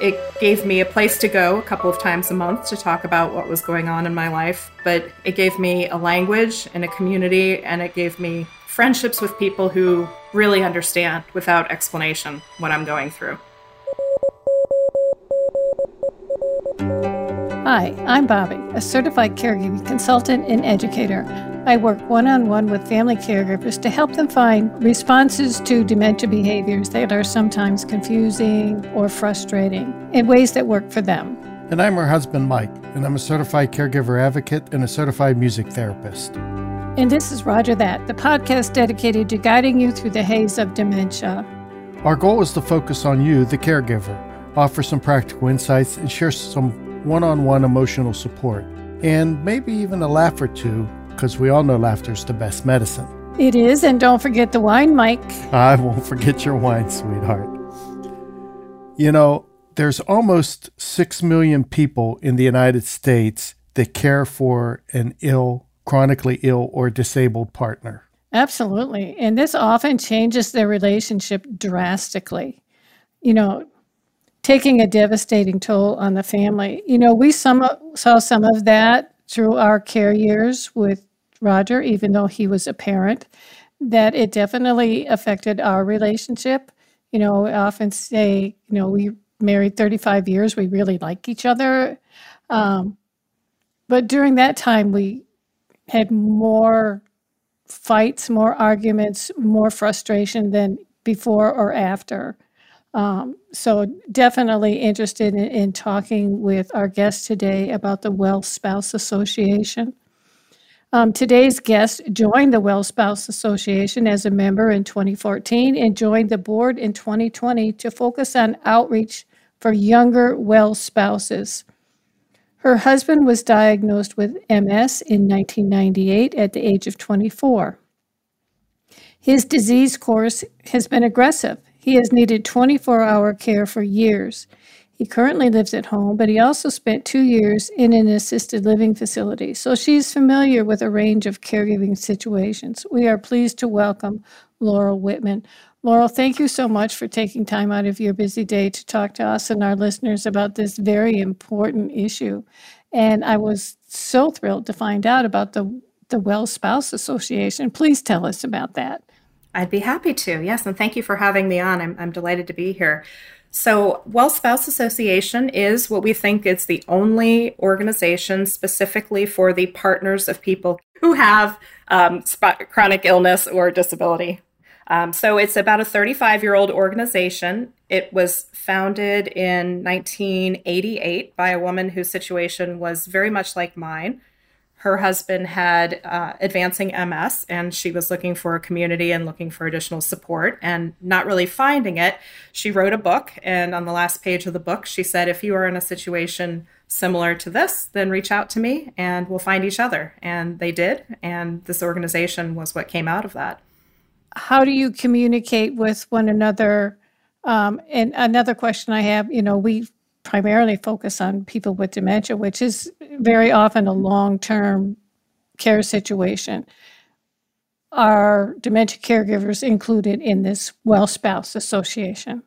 It gave me a place to go a couple of times a month to talk about what was going on in my life, but it gave me a language and a community, and it gave me friendships with people who really understand without explanation what I'm going through. Hi, I'm Bobby, a certified caregiving consultant and educator. I work one on one with family caregivers to help them find responses to dementia behaviors that are sometimes confusing or frustrating in ways that work for them. And I'm her husband, Mike, and I'm a certified caregiver advocate and a certified music therapist. And this is Rodger That, the podcast dedicated to guiding you through the haze of dementia. Our goal is to focus on you, the caregiver, offer some practical insights, and share some one on one emotional support, and maybe even a laugh or two, because we all know laughter is the best medicine. It is, and don't forget the wine, Mike. I won't forget your wine, sweetheart. You know, there's almost 6 million people in the United States that care for an ill, chronically ill, or disabled partner. Absolutely. And this often changes their relationship drastically. You know, taking a devastating toll on the family. You know, we some, saw some of that through our care years with Rodger, even though he was a parent, that it definitely affected our relationship. You know, I often say, you know, we married 35 years, we really like each other. Um, but during that time, we had more fights, more arguments, more frustration than before or after. Um, so, definitely interested in, in, talking with our guest today about the Well Spouse Association. Um, today's guest joined the Well Spouse Association as a member in 2014 and joined the board in 2020 to focus on outreach for younger well spouses. Her husband was diagnosed with MS in 1998 at the age of 24. His disease course has been aggressive he has needed 24 hour care for years. He currently lives at home, but he also spent two years in an assisted living facility, so she's familiar with a range of caregiving situations. We are pleased to welcome Laurel Whitman. Laurel, thank you so much for taking time out of your busy day to talk to us and our listeners about this very important issue. And I was so thrilled to find out about the, the Well Spouse Association. Please tell us about that. I'd be happy to. Yes, and thank you for having me on. I'm, I'm delighted to be here. So, Well Spouse Association is what we think is the only organization specifically for the partners of people who have um, chronic illness or disability. Um, so, it's about a 35 year old organization. It was founded in 1988 by a woman whose situation was very much like mine her husband had uh, advancing MS and she was looking for a community and looking for additional support and not really finding it. She wrote a book, and on the last page of the book, she said, If you are in a situation similar to this, then reach out to me and we'll find each other. And they did. And this organization was what came out of that. How do you communicate with one another? Um, and another question I have, you know, we primarily focus on people with dementia, which is very often a long term care situation. Are dementia caregivers included in this Well Spouse Association?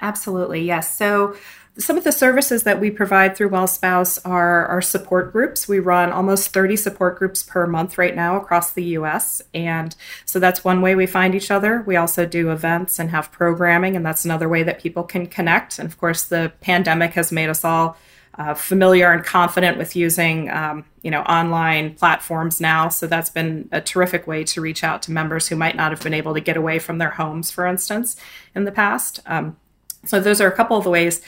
Absolutely, yes. So some of the services that we provide through Well Spouse are our support groups. We run almost 30 support groups per month right now across the US. And so that's one way we find each other. We also do events and have programming, and that's another way that people can connect. And of course, the pandemic has made us all uh, familiar and confident with using um, you know online platforms now so that's been a terrific way to reach out to members who might not have been able to get away from their homes for instance in the past um, so those are a couple of the ways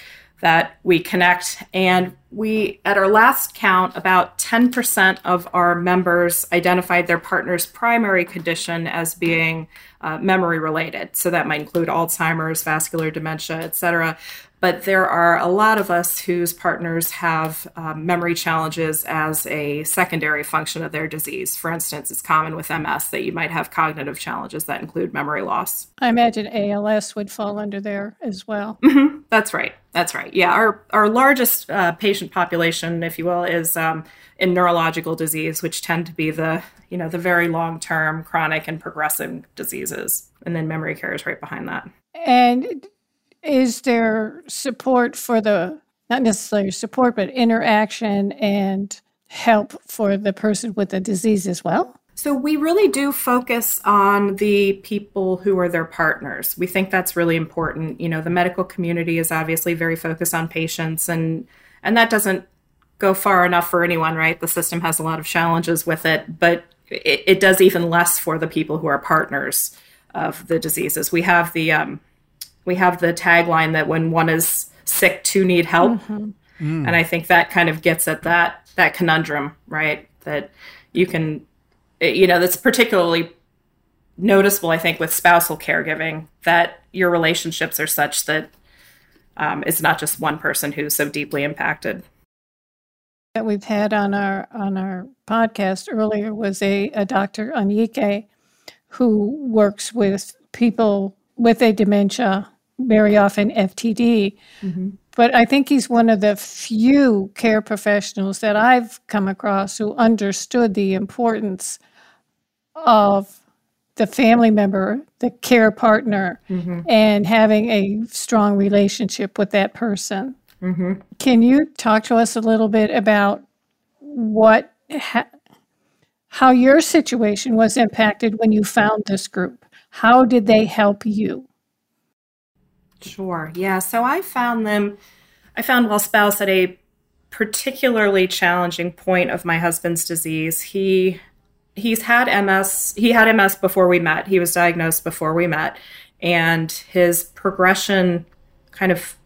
that we connect. And we, at our last count, about 10% of our members identified their partner's primary condition as being uh, memory related. So that might include Alzheimer's, vascular dementia, et cetera but there are a lot of us whose partners have um, memory challenges as a secondary function of their disease. For instance, it's common with MS that you might have cognitive challenges that include memory loss. I imagine ALS would fall under there as well. Mm-hmm. That's right. That's right. Yeah, our our largest uh, patient population, if you will, is um, in neurological disease, which tend to be the you know the very long term chronic and progressive diseases, and then memory care is right behind that. And is there support for the not necessarily support, but interaction and help for the person with the disease as well? So, we really do focus on the people who are their partners. We think that's really important. You know, the medical community is obviously very focused on patients, and, and that doesn't go far enough for anyone, right? The system has a lot of challenges with it, but it, it does even less for the people who are partners of the diseases. We have the um, we have the tagline that when one is sick, two need help, mm-hmm. mm. and I think that kind of gets at that that conundrum, right? That you can, you know, that's particularly noticeable, I think, with spousal caregiving that your relationships are such that um, it's not just one person who's so deeply impacted. That we've had on our on our podcast earlier was a, a Dr. Anyike who works with people with a dementia, very often FTD. Mm-hmm. But I think he's one of the few care professionals that I've come across who understood the importance of the family member, the care partner, mm-hmm. and having a strong relationship with that person. Mm-hmm. Can you talk to us a little bit about what, ha- how your situation was impacted when you found this group? How did they help you? Sure. Yeah. So I found them, I found Well Spouse at a particularly challenging point of my husband's disease. He he's had MS. He had MS before we met. He was diagnosed before we met, and his progression kind of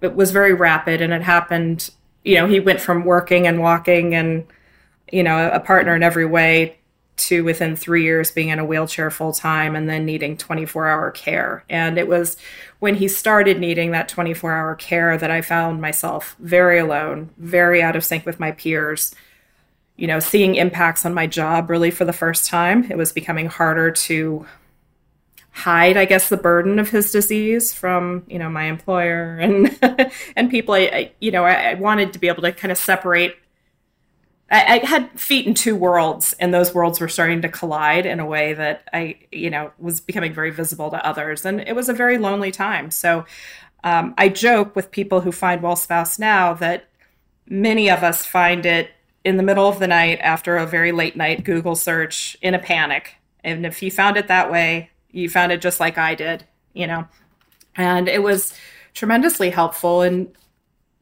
it was very rapid, and it happened. You know, he went from working and walking and you know a partner in every way to within three years being in a wheelchair full time and then needing 24 hour care. And it was when he started needing that 24 hour care that I found myself very alone, very out of sync with my peers. You know, seeing impacts on my job really for the first time. It was becoming harder to hide, I guess, the burden of his disease from, you know, my employer and and people. I, I you know, I, I wanted to be able to kind of separate I, I, had feet in two worlds, and those worlds were starting to collide in a way that I, you know, was becoming very visible to others, and it was a very lonely time. So, um, I joke with people who find Well Spouse now that many of us find it in the middle of the night after a very late night Google search in a panic, and if you found it that way, you found it just like I did, you know, and it was tremendously helpful and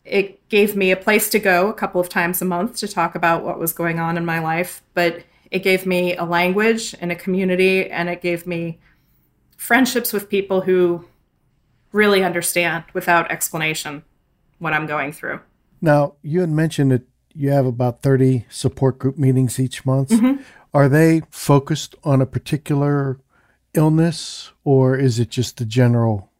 it gave me a place to go a couple of times a month to talk about what was going on in my life, but it gave me a language and a community, and it gave me friendships with people who really understand without explanation what I'm going through. Now, you had mentioned that you have about 30 support group meetings each month. Mm-hmm. Are they focused on a particular illness or is it just the general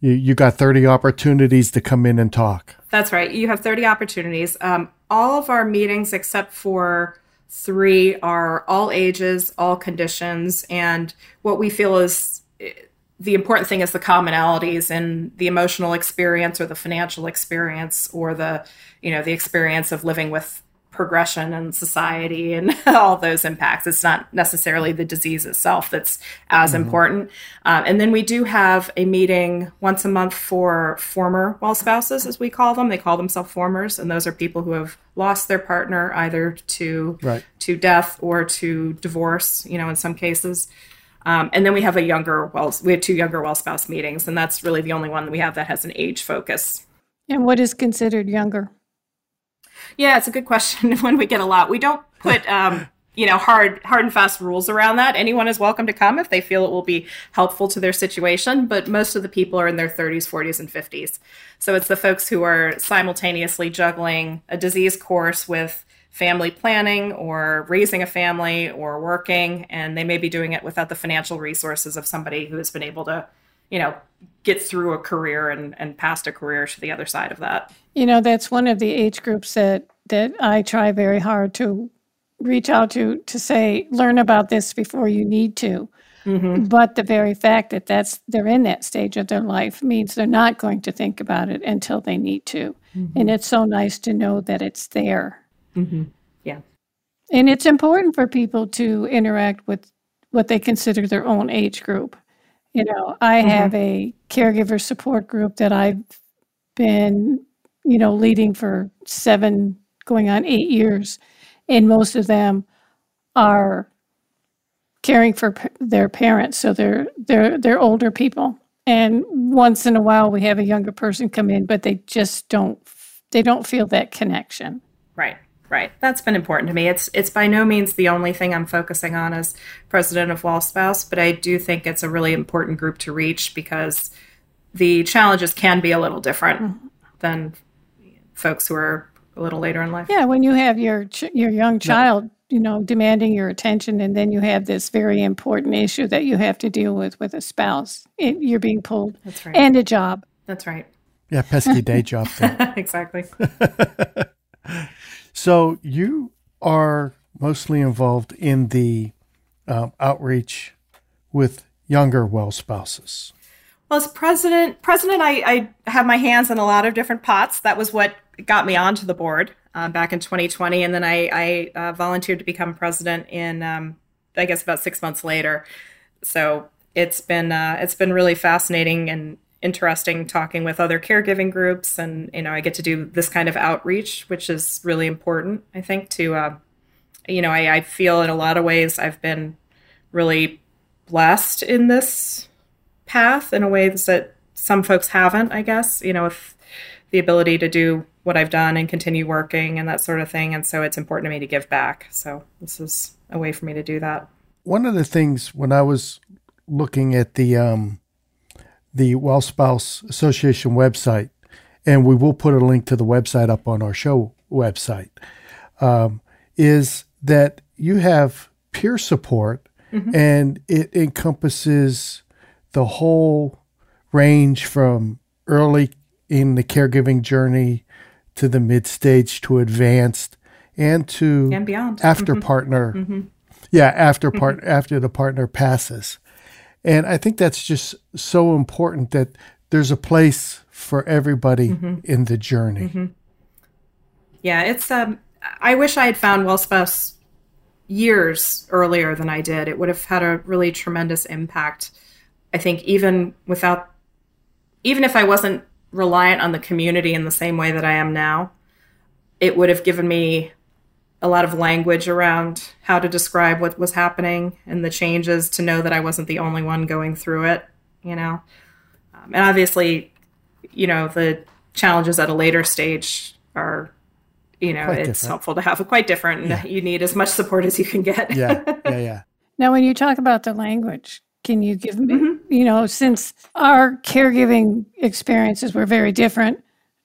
you, you got 30 opportunities to come in and talk. That's right. You have 30 opportunities. Um, all of our meetings, except for three, are all ages, all conditions. And what we feel is eh, the important thing is the commonalities in the emotional experience or the financial experience or the, you know, the experience of living with progression and society and all those impacts. It's not necessarily the disease itself that's as mm-hmm. important. Um, and then we do have a meeting once a month for former well spouses, as we call them. They call themselves formers, and those are people who have lost their partner either to right. to death or to divorce. You know, in some cases. Um, and then we have a younger well, we have two younger well spouse meetings, and that's really the only one that we have that has an age focus. And what is considered younger? Yeah, it's a good question. When we get a lot, we don't put um, you know hard hard and fast rules around that. Anyone is welcome to come if they feel it will be helpful to their situation. But most of the people are in their 30s, 40s, and 50s. So it's the folks who are simultaneously juggling a disease course with family planning or raising a family or working and they may be doing it without the financial resources of somebody who has been able to you know get through a career and, and past a career to the other side of that. You know, that's one of the age groups that that I try very hard to reach out to to say learn about this before you need to. Mm-hmm. But the very fact that that's they're in that stage of their life means they're not going to think about it until they need to. Mm-hmm. And it's so nice to know that it's there. Mm-hmm. Yeah. And it's important for people to interact with what they consider their own age group You know, I mm-hmm. have a caregiver support group that I've been, you know, leading for seven, going on eight years, and most of them are caring for p- their parents, so they're they're they're older people. And once in a while, we have a younger person come in, but they just don't they don't feel that connection. Right. Right. That's been important to me. It's it's by no means the only thing I'm focusing on as president of WellSpouse, but I do think it's a really important group to reach because the challenges can be a little different mm-hmm. than folks who are a little later in life. Yeah, when you have your ch- your young child, you know, demanding your attention, and then you have this very important issue that you have to deal with with a spouse, it, you're being pulled. That's right. And a job. That's right. Yeah, pesky day job. exactly. So you are mostly involved in the um, outreach with younger well spouses. Well, as president, president, I, I, have my hands in a lot of different pots. That was what got me onto the board uh, back in 2020, and then I, I uh, volunteered to become president in, um, I guess, about six months later. So it's been uh, it's been really fascinating and interesting talking with other caregiving groups and you know i get to do this kind of outreach which is really important i think to uh, you know I, I feel in a lot of ways i've been really blessed in this path in a way that some folks haven't i guess you know with the ability to do what i've done and continue working and that sort of thing. And so it's important to me to give back. So this is a way for me to do that. One of the things when i was looking at the um the Well Spouse Association website, and we will put a link to the website up on our show website, um, is that you have peer support mm-hmm. and it encompasses the whole range from early in the caregiving journey to the mid stage to advanced and to and beyond after mm-hmm. partner mm-hmm. yeah after part mm-hmm. after the partner passes and I think that's just so important that there's a place for everybody mm-hmm. in the journey. Mm-hmm. Yeah, it's um I wish I had found WellSpouse years earlier than I did. It would have had a really tremendous impact. I think even without even if I wasn't reliant on the community in the same way that I am now, it would have given me a lot of language around how to describe what was happening and the changes to know that I wasn't the only one going through it, you know. Um, and obviously, you know, the challenges at a later stage are, you know, quite it's different. helpful to have a quite different. Yeah. You need as much support as you can get. yeah, yeah, yeah. Now, when you talk about the language, can you give me, mm-hmm. you know, since our caregiving experiences were very different,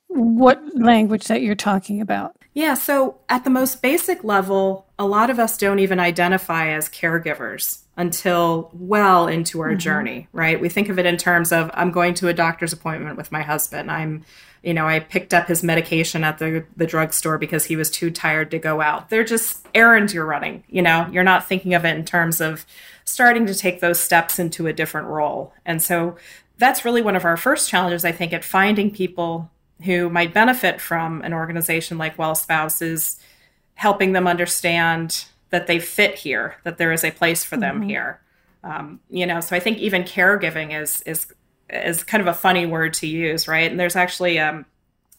what language that you're talking about? Yeah, so at the most basic level, a lot of us don't even identify as caregivers until well into our mm-hmm. journey, right? We think of it in terms of I'm going to a doctor's appointment with my husband. I'm, you know, I picked up his medication at the the drugstore because he was too tired to go out. They're just errands you're running, you know. You're not thinking of it in terms of starting to take those steps into a different role. And so that's really one of our first challenges I think at finding people who might benefit from an organization like Well Spouse is helping them understand that they fit here, that there is a place for them mm-hmm. here. Um, you know, so I think even caregiving is is is kind of a funny word to use, right? And there's actually, um,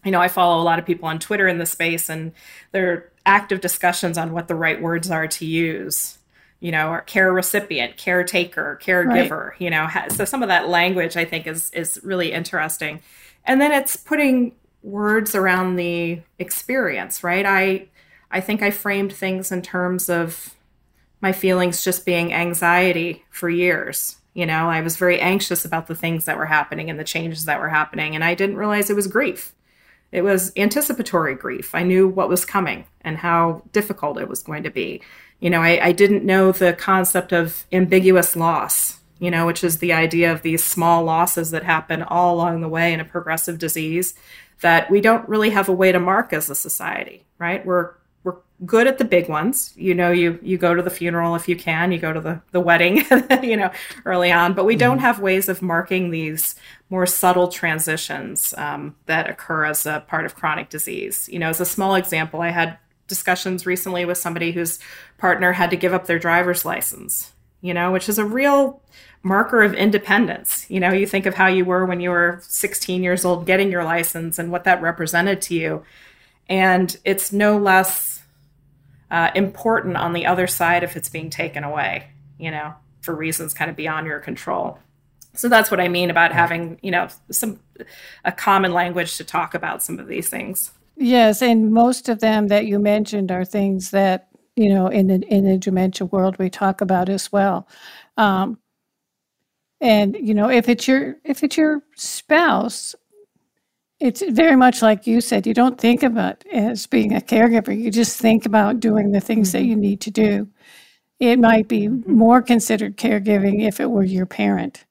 you know, I follow a lot of people on Twitter in the space, and there are active discussions on what the right words are to use. You know, or care recipient, caretaker, caregiver. Right. You know, so some of that language I think is is really interesting and then it's putting words around the experience right? I i think i framed things in terms of my feelings just being anxiety for years you know? I was very anxious about the things that were happening and the changes that were happening and i didn't realize it was grief. It was anticipatory grief. I knew what was coming and how difficult it was going to be. You know i, I didn't know the concept of ambiguous loss you know, which is the idea of these small losses that happen all along the way in a progressive disease that we don't really have a way to mark as a society, right? We're we're good at the big ones. You know, you you go to the funeral if you can, you go to the the wedding, you know, early on, but we mm-hmm. don't have ways of marking these more subtle transitions um, that occur as a part of chronic disease. You know, as a small example, I had discussions recently with somebody whose partner had to give up their driver's license you know, which is a real marker of independence. You know, you think of how you were when you were 16 years old getting your license and what that represented to you. And it's no less uh, important on the other side if it's being taken away, you know, for reasons kind of beyond your control. So that's what I mean about having, you know, some a common language to talk about some of these things. Yes, and most of them that you mentioned are things that you know in the in the dementia world we talk about as well. Um, and you know, if it's your if it's your spouse, it's very much like you said. You don't think about as being a caregiver. You just think about doing the things mm-hmm. that you need to do. It might be mm-hmm. more considered caregiving if it were your parent.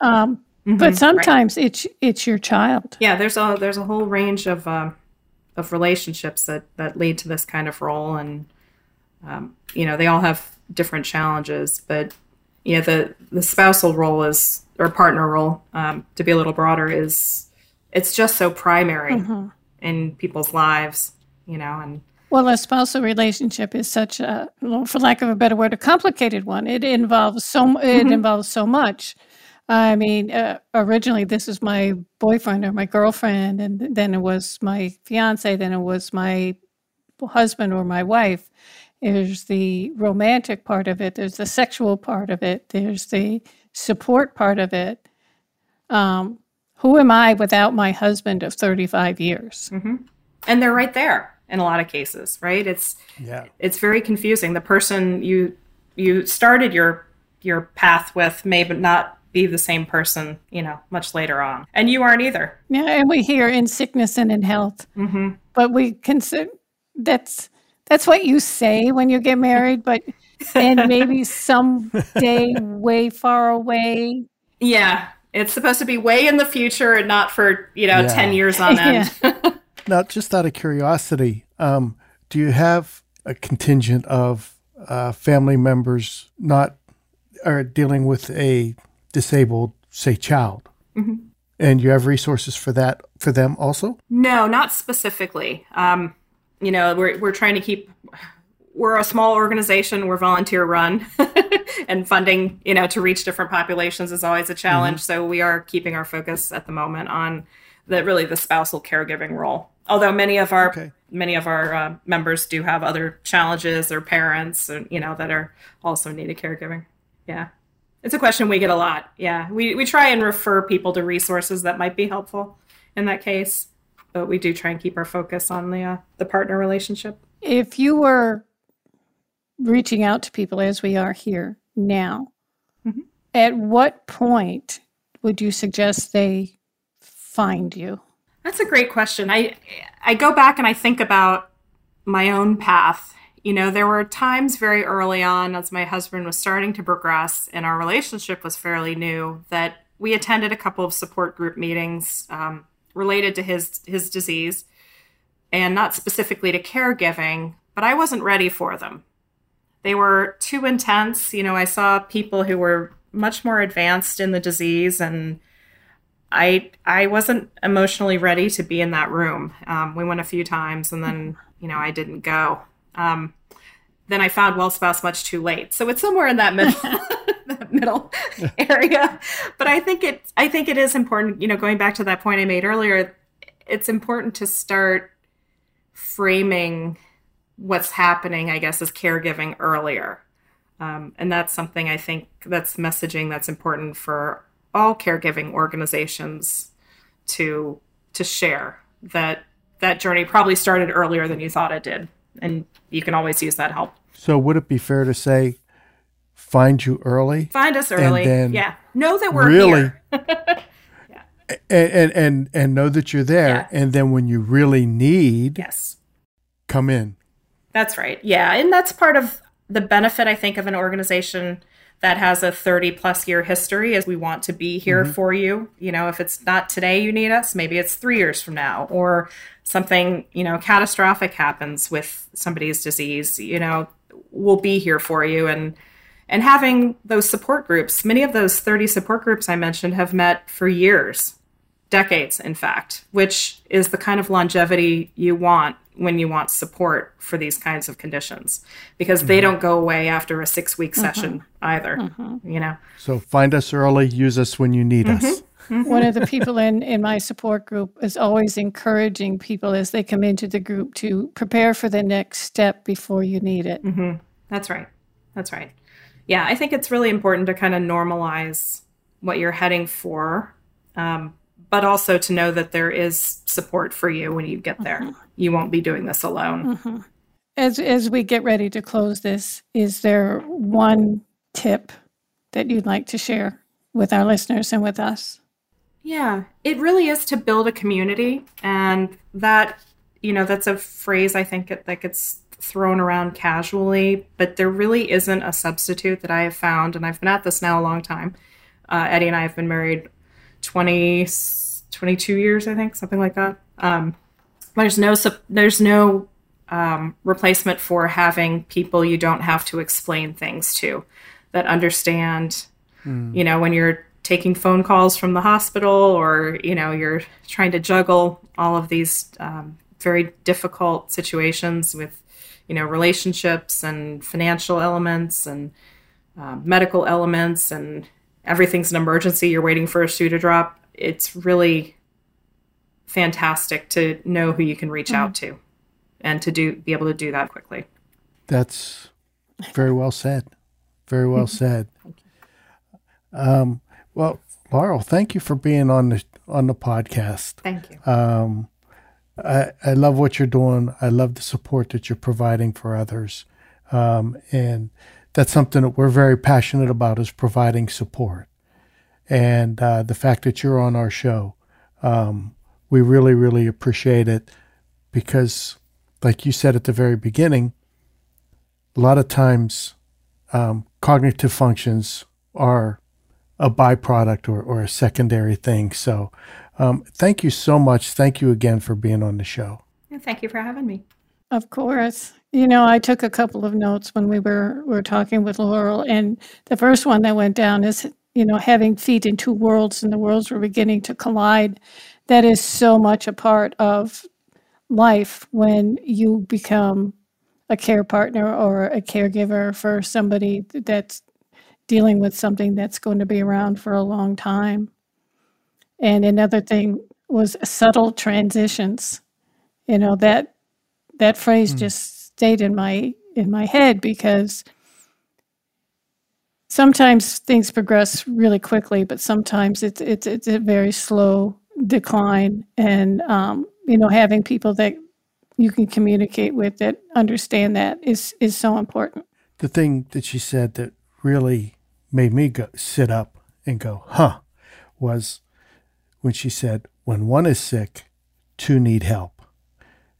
Um, mm-hmm, but sometimes right. it's it's your child. Yeah, there's a there's a whole range of uh, of relationships that that lead to this kind of role, and um, you know they all have different challenges. But yeah, the the spousal role is or partner role um, to be a little broader is it's just so primary mm-hmm. in people's lives, you know, and well, a spousal relationship is such a, for lack of a better word, a complicated one. It involves so it mm-hmm. involves so much. I mean, uh, originally this was my boyfriend or my girlfriend, and then it was my fiance, then it was my husband or my wife. There's the romantic part of it, there's the sexual part of it, there's the support part of it. Um, who am I without my husband of 35 years? Mm-hmm. And they're right there in a lot of cases, right? It's yeah. it's very confusing. The person you you started your your path with may not be the same person, you know, much later on. And you aren't either. Yeah, and we hear in sickness and in health. Mm-hmm. But we consider that's that's what you say when you get married, but and maybe someday way far away. Yeah. It's supposed to be way in the future and not for, you know, yeah. 10 years on end. Yeah. now, just out of curiosity, um, do you have a contingent of uh, family members not are dealing with a disabled, say, child. Mm-hmm. And you have resources for that for them also? No, not specifically. Um, you know, we're we're trying to keep. We're a small organization. We're volunteer run, and funding, you know, to reach different populations is always a challenge. Mm-hmm. So we are keeping our focus at the moment on the really the spousal caregiving role. Although many of our okay. many of our uh, members do have other challenges, or parents, and you know, that are also needed caregiving. Yeah. It's a question we get a lot. Yeah. We, we try and refer people to resources that might be helpful in that case, but we do try and keep our focus on the, uh, the partner relationship. If you were reaching out to people as we are here now, mm-hmm. at what point would you suggest they find you? That's a great question. I I go back and I think about my own path you know, there were times very early on as my husband was starting to progress and our relationship was fairly new that we attended a couple of support group meetings um, related to his his disease and not specifically to caregiving, but I wasn't ready for them. They were too intense. You know, I saw people who were much more advanced in the disease and I I wasn't emotionally ready to be in that room. Um, we went a few times, and then you know I didn't go. Um, then I found Well Spouse much too late. So it's somewhere in that middle, middle area. But I think it I think it is important, you know, going back to that point I made earlier, it's important to start framing what's happening, I guess, as caregiving earlier. Um, and that's something I think that's messaging that's important for all caregiving organizations to to share that that journey probably started earlier than you thought it did and you can always use that help. So would it be fair to say find you early? Find us early. yeah. Know that we're really, yeah. And, and and and know that you're there yeah. and then when you really need yes come in that's right yeah and that's part of the benefit i think of an organization that has a 30 plus year history is we want to be here mm-hmm. for you you know if it's not today you need us maybe it's three years from now or something you know catastrophic happens with somebody's disease you know we'll be here for you and and having those support groups many of those 30 support groups i mentioned have met for years decades in fact which is the kind of longevity you want when you want support for these kinds of conditions because they mm-hmm. don't go away after a six week mm-hmm. session either, mm-hmm. you know. So find us early, use us when you need us. One of the people in, in my support group is always encouraging people as they come into the group to prepare for the next step before you need it. That's right. That's right. Yeah, I think it's really important to kind of normalize what you're heading for, um, but also to know that there is support for you when you get there. You won't be doing this alone. As as we get ready to close this, is there one tip that you'd like to share with our listeners and with us? Yeah, it really is to build a community. And that, you know, that's a phrase I think it, that gets thrown around casually, but there really isn't a substitute that I have found. And I've been at this now a long time. Uh, Eddie and I have been married 20, 22 years, I think, something like that. Um, there's no, there's no um, replacement for having people you don't have to explain things to that understand you know when you're taking phone calls from the hospital or you know you're trying to juggle all of these um, very difficult situations with you know relationships and financial elements and um, medical elements and everything's an emergency you're waiting for a shoe to drop it's really fantastic to know who you can reach out to and to do be able to do that quickly That's very well said. Very well said. Um, well, Laurel, thank you for being on the on the podcast. thank you Um, I, I love what you're doing. I love the support that you're providing for others. Um, and that's something that we're very passionate about is providing support. And uh, the fact that you're on our show, um, we really, really appreciate it because, like you said at the very beginning, a lot of times um, cognitive functions are a byproduct or, or a secondary thing. So, um, thank you so much. Thank you again for being on the show. Yeah, thank you for having me Of course. You know, I took a couple of notes when we were were talking with Laurel, and the first one that went down is, you know, having feet in two worlds, and the worlds were beginning to collide. That is so much a part of life when you become a care partner or a caregiver for somebody that's dealing with something that's going to be around for a long time. And another thing was subtle transitions. You know, that that phrase just stayed in my in my head because sometimes things progress really quickly, but sometimes it's it's it's a very slow decline. And um, you know, having people that you can communicate with that understand that is is so important. The thing that she said that really made me go sit up and go, huh, was when she said, when one is sick, two need help.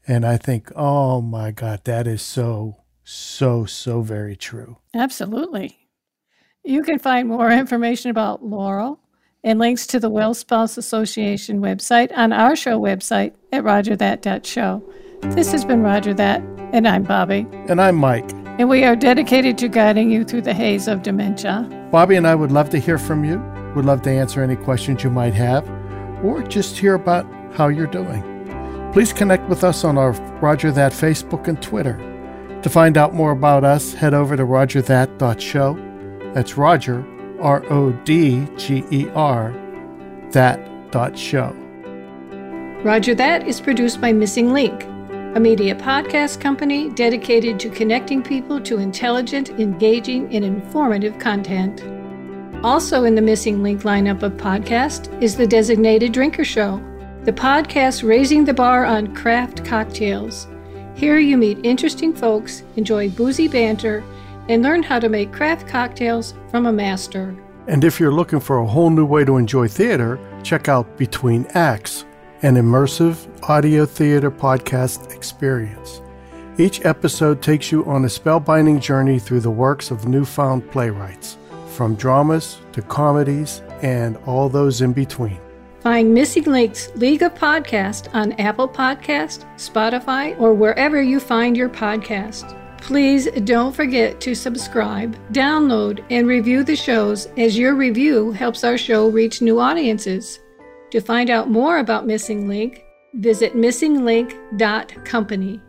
And I think, oh my God, that is so, so, so very true. Absolutely. You can find more information about Laurel and links to the Well Spouse Association website on our show website at rodgerthat.show. This has been Rodger That, and I'm Bobby. And I'm Mike. And we are dedicated to guiding you through the haze of dementia. Bobby and I would love to hear from you. Would love to answer any questions you might have or just hear about how you're doing. Please connect with us on our Rodger That Facebook and Twitter. To find out more about us, head over to rodgerthat.show. That's Rodger, R O D G E R, that dot show. Rodger That is produced by Missing Link, a media podcast company dedicated to connecting people to intelligent, engaging, and informative content. Also in the Missing Link lineup of podcasts is the Designated Drinker Show, the podcast raising the bar on craft cocktails. Here you meet interesting folks, enjoy boozy banter, and learn how to make craft cocktails from a master. And if you're looking for a whole new way to enjoy theater, check out Between Acts, an immersive audio theater podcast experience. Each episode takes you on a spellbinding journey through the works of newfound playwrights, from dramas to comedies and all those in between. Find Missing Link's League of Podcast on Apple Podcast, Spotify, or wherever you find your podcast. Please don't forget to subscribe, download, and review the shows as your review helps our show reach new audiences. To find out more about Missing Link, visit missinglink.company.